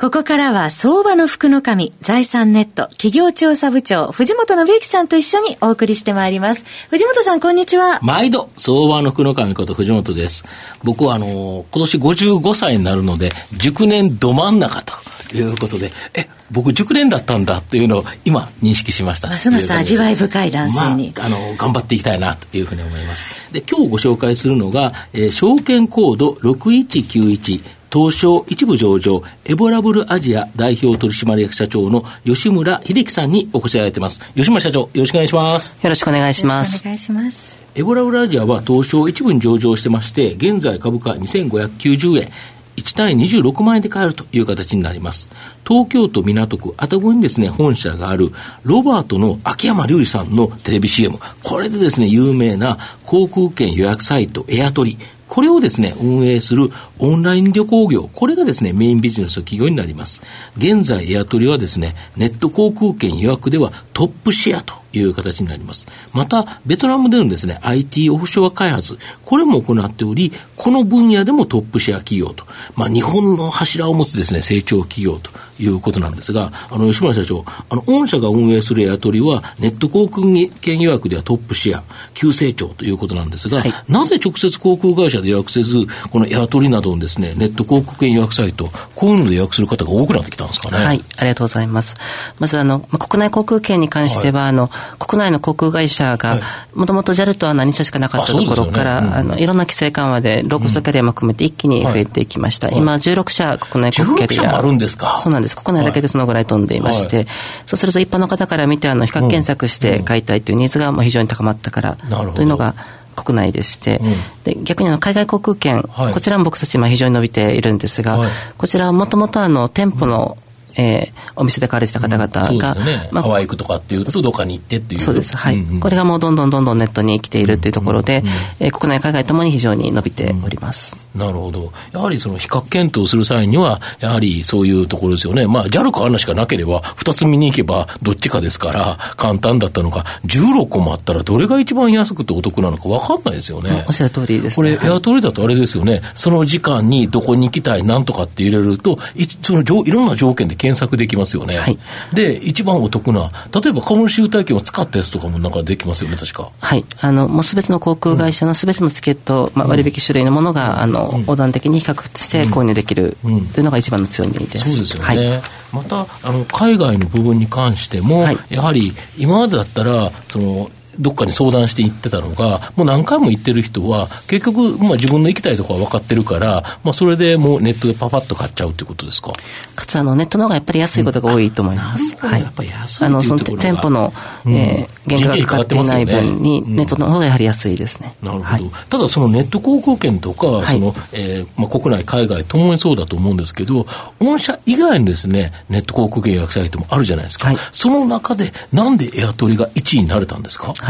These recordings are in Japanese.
ここからは相場の福の神、財産ネット企業調査部長、藤本信之さんと一緒にお送りしてまいります。藤本さん、こんにちは。毎度、相場の福の神こと藤本です。僕はあの、今年55歳になるので、熟年ど真ん中と。いうことで、え、僕熟年だったんだっていうのを今認識しました。ますます味わい深い男性に。まあ、あの、頑張っていきたいなというふうに思います。で、今日ご紹介するのが、えー、証券コード6191、東証一部上場、エボラブルアジア代表取締役社長の吉村秀樹さんにお越しいただいてます。吉村社長、よろしくお願いします。よろしくお願いします。お願いします。エボラブルアジアは東証一部に上場してまして、現在株価2590円。1単位26万円で買えるという形になります。東京都港区愛宕にですね、本社があるロバートの秋山隆二さんのテレビ CM。これでですね、有名な航空券予約サイトエアトリ。これをですね、運営するオンライン旅行業、これがですね、メインビジネスの企業になります。現在、エアトリはですね、ネット航空券予約ではトップシェアという形になります。また、ベトナムでのですね、IT オフショア開発、これも行っており、この分野でもトップシェア企業と、まあ、日本の柱を持つですね、成長企業ということなんですが、あの、吉村社長、あの、御社が運営するエアトリは、ネット航空券予約ではトップシェア、急成長ということなんですが、はい、なぜ直接航空会社で予約せず、このエアトリなどのですね、ネット航空券予約サイト、こういうので予約する方が多くなってきたんですかね？はい、ありがとうございます。まず、あの、まあ、国内航空券に関しては、はい、あの、国内の航空会社が、もともと JAL とは何社しかなかったところから、あ、ね。うん、あのいろんな規制緩和で、ローコストキャリアも含めて一気に増えていきました。うん。はい、今、16社国内航空キャリア。あるんですか？そうなんです。国内だけでそのぐらい飛んでいまして、はい、そうすると一般の方から見て、あの、比較検索して買いたいというニーズがもう非常に高まったから、というのが、国内でして、うん、で逆にあの海外航空券、はい、こちらも僕たち今非常に伸びているんですが、はい、こちらはもともとあの店舗の、うんえー、お店で買われてた方々が、うんねまあ、ハワイ行くとかっていうと、どっかに行ってっていう。そうです、はい、うんうん、これがもうどんどんどんどんネットに来ているっていうところで、うんうん、えー、国内、海外ともに非常に伸びております。うん、なるほど。やはりその比較検討する際には、やはりそういうところですよね。まあ、JAL かあんなしかなければ、2つ見に行けばどっちかですから、簡単だったのか、16個もあったら、どれが一番安くてお得なのか分かんないですよね。おっしゃる通りです、ね、これ、エアトリだとあれですよね、その時間にどこに行きたい、なんとかって入れると、いそのいろんな条件で検索できますよよね。はい、で、一番お得な、例えば株主優待券を使ったやつとかもなんかできますよね、確か。はい。あの、もうすべての航空会社のすべてのチケット、まあ、割引種類のものが、あの、横断的に比較して購入できるというのが一番の強みです。そうですよね。はい、また、あの、海外の部分に関しても、やはり、今までだったら、その、どっかに相談して行ってたのが、もう何回も行ってる人は、結局、まあ、自分の行きたいところは分かってるから、まあ、それでもうネットでパパッと買っちゃうということですか？かつ、あの、ネットの方がやっぱり安いことが多いと思います。うん、はい。やっぱ安いあの、その店舗の、うん、えー、原価がかかっていない分に、ネットの方がやはり安いですね。なるほど。はい、ただ、そのネット航空券とか、その、えー、まあ、国内、海外ともにそうだと思うんですけど、御社以外にですね、ネット航空券予約サイトもあるじゃないですか。はい、その中で、なんでエアトリが1位になれたんですか？はい。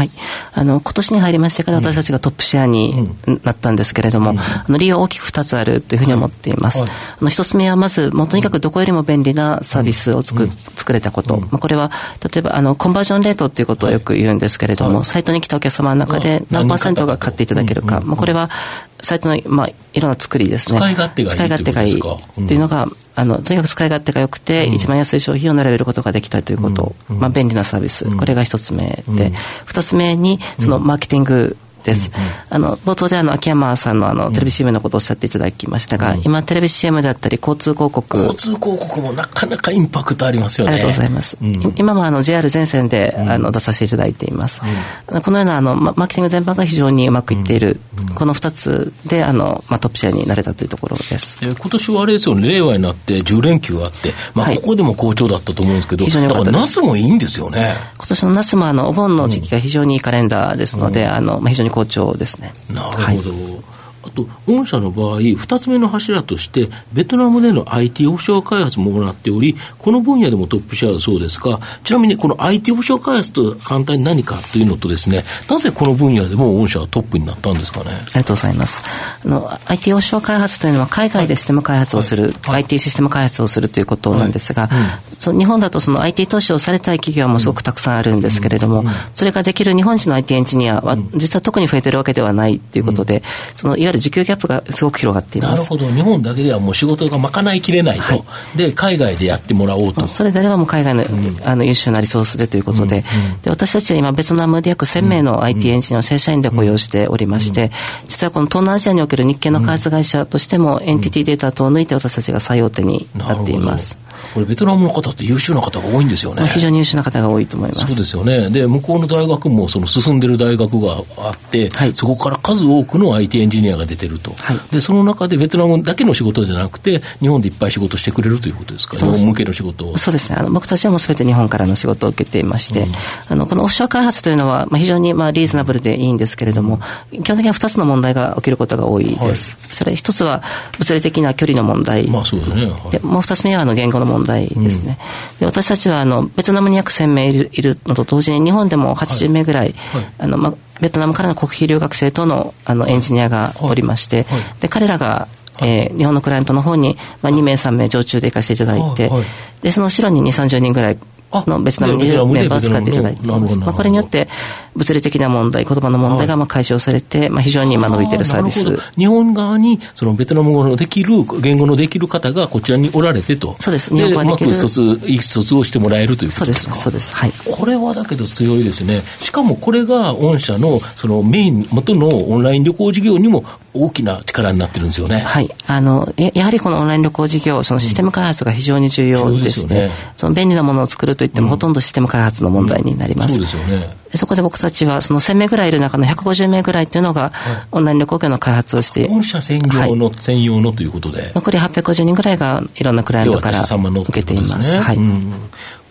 あの、今年に入りましてから私たちがトップシェアになったんですけれども、あの理由は大きく2つあるというふうに思っています。あの1つ目はまず、もうとにかくどこよりも便利なサービスを作作れたこと。まあ、これは、例えばあのコンバージョンレートっていうことをよく言うんですけれども、サイトに来たお客様の中で何パーセントが買っていただけるか。まあ、これはサイトの、まあ、いろんな作りですね。使い勝手がいい使い勝手がいいっていうのが、あの、とにかく使い勝手が良くて、一番安い商品を並べることができたということ、まあ、便利なサービス、これが一つ目で、二つ目に、そのマーケティングです。あの、冒頭であの、秋山さんのあの、テレビ CM のことをおっしゃっていただきましたが、うん、今、テレビ CM だったり、交通広告。交通広告もなかなかインパクトありますよね。ありがとうございます。うん、今もあの、JR 全線で、あの、出させていただいています。このようなあの、マーケティング全般が非常にうまくいっている、この二つで、あの、まあ、トップシェアになれたというところです。えー、今年はあれですよね、令和になって10連休があって、まあ、ここでも好調だったと思うんですけど、はい、非常にだから夏もいいんですよね。今年の夏もあの、お盆の時期が非常にいいカレンダーですので、あの、まあ、非常に好調ですね。なるほど。はい、あと、御社の場合、2つ目の柱として、ベトナムでの IT オフショア開発も行っており、この分野でもトップシェアだそうですが、ちなみにこの IT オフショア開発と簡単に何かというのとですね、なぜこの分野でも御社はトップになったんですかね？ありがとうございます。あの、IT オフショア開発というのは海外でシステム開発をする、はい、IT システム開発をするということなんですが、はい。うん、その日本だとその IT 投資をされたい企業もすごくたくさんあるんですけれども、うん、それができる日本人の IT エンジニアは実は特に増えてるわけではないということで、そのいわゆる需給ギャップがすごく広がっています。なるほど。日本だけではもう仕事が賄いきれないと。はい、で、海外でやってもらおうと。それであればもう海外の,、あの優秀なリソースでということで、で私たちは今ベトナムで約1000名の IT エンジニアを正社員で雇用しておりまして、実はこの東南アジアにおける日系の開発会社としてもエンティティデータ等を抜いて私たちが最大手になっています。これベトナムの方って優秀な方が多いんですよね。非常に優秀な方が多いと思います。そうですよね。で、向こうの大学もその進んでる大学があって、はい、そこから数多くの IT エンジニアが出てると、はい、で、その中でベトナムだけの仕事じゃなくて、日本でいっぱい仕事してくれるということですか、日本向けの仕事を。そうですね。あの僕たちはもうすべて日本からの仕事を受けていまして、うん、あの、このオフショア開発というのは、まあ、非常にまあリーズナブルでいいんですけれども、基本的には2つの問題が起きることが多いです。はい、それ一つは物理的な距離の問題。まあそうですね。でもう2つ目はあの言語の問題ですね。で私たちはあのベトナムに約1000名いるいるのと同時に日本でも80名ぐらい、はい。はい、あのま、ベトナムからの国費留学生とのあのエンジニアがおりまして、で彼らがえー、日本のクライアントの方に、まあ、2名、3名常駐で行かせていただいて、で、その後ろに2、30人ぐらいのベトナムにいるメンバーを使っていただいて、まあ、これによって物理的な問題、言葉の問題がまあ解消されて、まあ、非常に今伸びているサービス。日本側にそのベトナム語のできる、言語のできる方がこちらにおられてと。そうです。日本語ができる。うまく卒、意思疎通をしてもらえるということですか？そうです。はい。これはだけど強いですね。しかもこれが御社のそのメイン、元のオンライン旅行事業にも大きな力になってるんですよね。はい。あの、やはりこのオンライン旅行事業、そのシステム開発が非常に重要でして、うんね、その便利なものを作るといっても、ほとんどシステム開発の問題になります。そうですよね。そこで僕たちは、その1000名ぐらいいる中の150名ぐらいというのが、オンライン旅行業の開発をして。本社専業の、はい、専用のということで。残り850人ぐらいがいろんなクライアントから受けています。はい。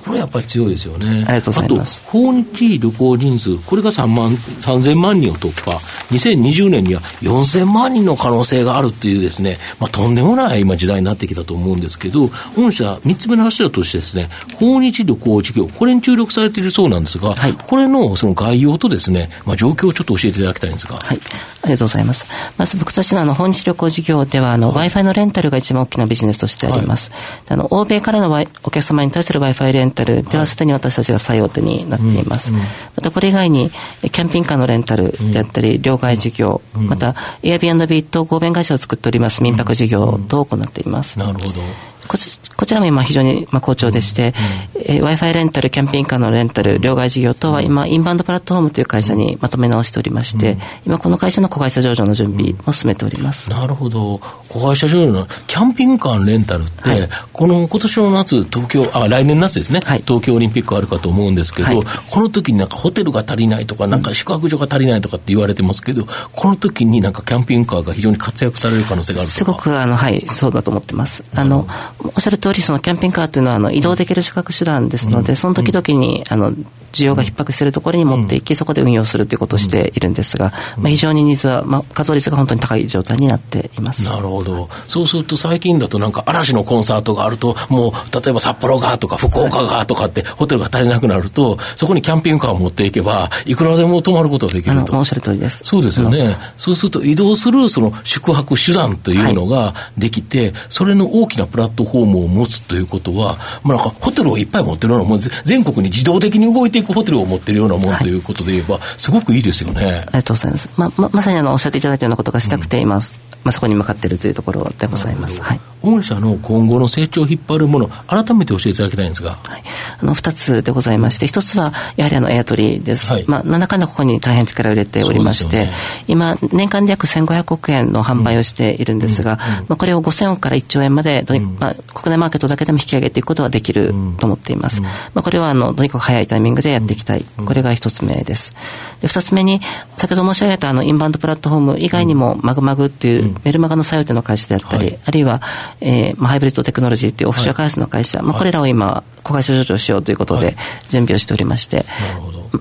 うんこれやっぱり強いですよね。ありがとうございます。あと、訪日旅行人数、これが3万、3000万人を突破。2020年には4000万人の可能性があるっていうですね、まあ、とんでもない今時代になってきたと思うんですけど、御社3つ目の柱としてですね、訪日旅行事業、これに注力されているそうなんですが、はい、これのその概要とですね、まあ、状況をちょっと教えていただきたいんですが。はい。ありがとうございます。まず僕たちのあの、訪日旅行事業では、あの、Wi-Fi のレンタルが一番大きなビジネスとしてあります。はい、あの、欧米からのお客様に対する Wi-Fi レンタル。ではすでに私たちが最大手になっています。またこれ以外に、キャンピングカーのレンタルであったり、両替事業、また Airbnb と合弁会社を作っております。民泊事業と行っています。なるほど。こちこちらも今非常にまあ好調でして、うんえー、Wi-Fi レンタル、キャンピングカーのレンタル、両替事業とは今、インバウンドプラットフォームという会社にまとめ直しておりまして、うん、今この会社の子会社上場の準備も進めております。なるほど。子会社上場のキャンピングカーのレンタルって、はい、この今年の夏、東京、あ、来年夏ですね、はい、東京オリンピックあるかと思うんですけど、はい、この時になんかホテルが足りないとか、なんか宿泊所が足りないとかって言われてますけど、この時になんかキャンピングカーが非常に活躍される可能性があるとか。すごく、あの、はい、そうだと思ってます。あの、おっしゃる通り、そのキャンピングカーというのはあの移動できる宿泊手段ですので、その時々にあの需要が逼迫しているところに持っていき、そこで運用するということをしているんですが、まあ、非常にニーズは、まあ、稼働率が本当に高い状態になっています。なるほど、そうすると最近だと、なんか嵐のコンサートがあると、もう例えば札幌がとか福岡がとかって、ホテルが足りなくなると、そこにキャンピングカーを持っていけば、いくらでも泊まることができると。おっしゃる通りです。そうですよね。そうすると、移動するその宿泊手段というのができて、はい、それの大きなプラットフォームを持つということは、まあ、なんかホテルをいっぱい持ってるようなもん全国に自動的に動いていくホテルを持ってるようなもんということで言えば、はい、すごくいいですよね。ありがとうございます。まままさにあのおっしゃっていただいたようなことがしたくて、うん、今、まあ、そこに向かっているというところでございます。はい、御社の今後の成長を引っ張るもの、改めて教えていただきたいんですが。はい、あの2つでございまして、1つはやはりあのエアトリです。はい、まあ、なんだかんだここに大変力を入れておりまして、ね、今、年間で約1500億円の販売をしているんですが、うんうん、まあ、これを5000億から1兆円まで、まあ、国内マーケットだけでも引き上げていくことはできると思っています。まあ、これはあのとにかく早いタイミングでやっていきたい。これが1つ目です。で2つ目に、先ほど申し上げたあのインバウンドプラットフォーム以外にも、マグマグっていうメルマガの採用の会社であったり、はい、あるいは、えーまあ、ハイブリッドテクノロジーっていうオフィシャル開発の会社、はい、まあ、これらを今、子会社上場しようということで準備をしておりまして、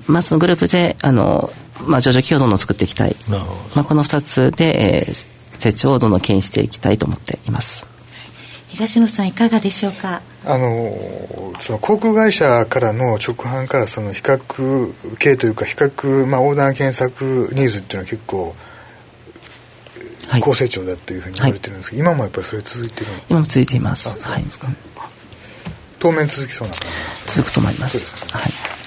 まあ、そのグループで、あの、まあ、上場企業をどんどん作っていきたい。まあ、この2つで、えー成長をどんどん牽引していきたいと思っています。東野さんいかがでしょうか？あのその航空会社からの直販からその比較系というか比較、まあ、横断検索ニーズっていうのは結構高成長だというふうに言われてるんですけど、はい、今もやっぱりそれ続いてる今も続いています。はい、当面続きそうな感じ。続くと思います、ね、はい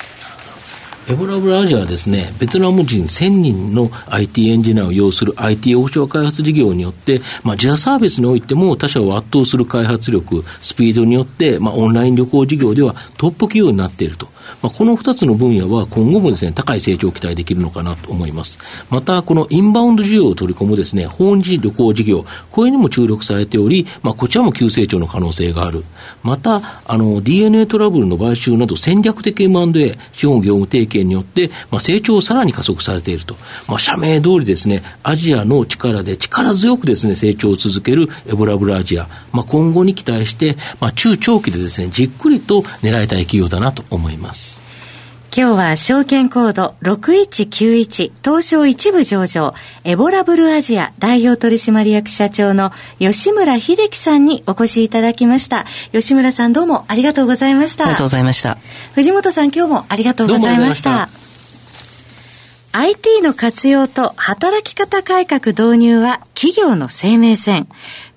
エボラブラアジアはですね、ベトナム人1000人の IT エンジニアを要する IT オフショア開発事業によって、まあ、自社サービスにおいても他社を圧倒する開発力、スピードによって、まあ、オンライン旅行事業ではトップ企業になっていると。まあ、この2つの分野は今後もですね、高い成長を期待できるのかなと思います。また、このインバウンド需要を取り込むですね、本時旅行事業、これにも注力されており、まあ、こちらも急成長の可能性がある。また、あの、DNA トラブルの買収など戦略的 M&A、資本業務提携によって、まあ、成長をさらに加速されていると。まあ、社名通りですね、アジアの力で力強くですね、成長を続けるエボラブラアジア。まあ、今後に期待して、まあ、中長期でですね、じっくりと狙いたい企業だなと思います。今日は証券コード6191東証一部上場エボラブルアジア代表取締役社長の吉村秀樹さんにお越しいただきました。吉村さんどうもありがとうございました。ありがとうございました。藤本さん今日もありがとうございました。IT の活用と働き方改革導入は企業の生命線。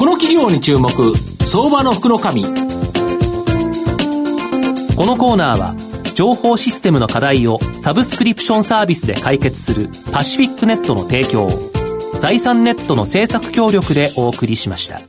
この企業に注目、相場の福の神。このコーナーは、情報システムの課題をサブスクリプションサービスで解決するパシフィックネットの提供、財産ネットの政策協力でお送りしました。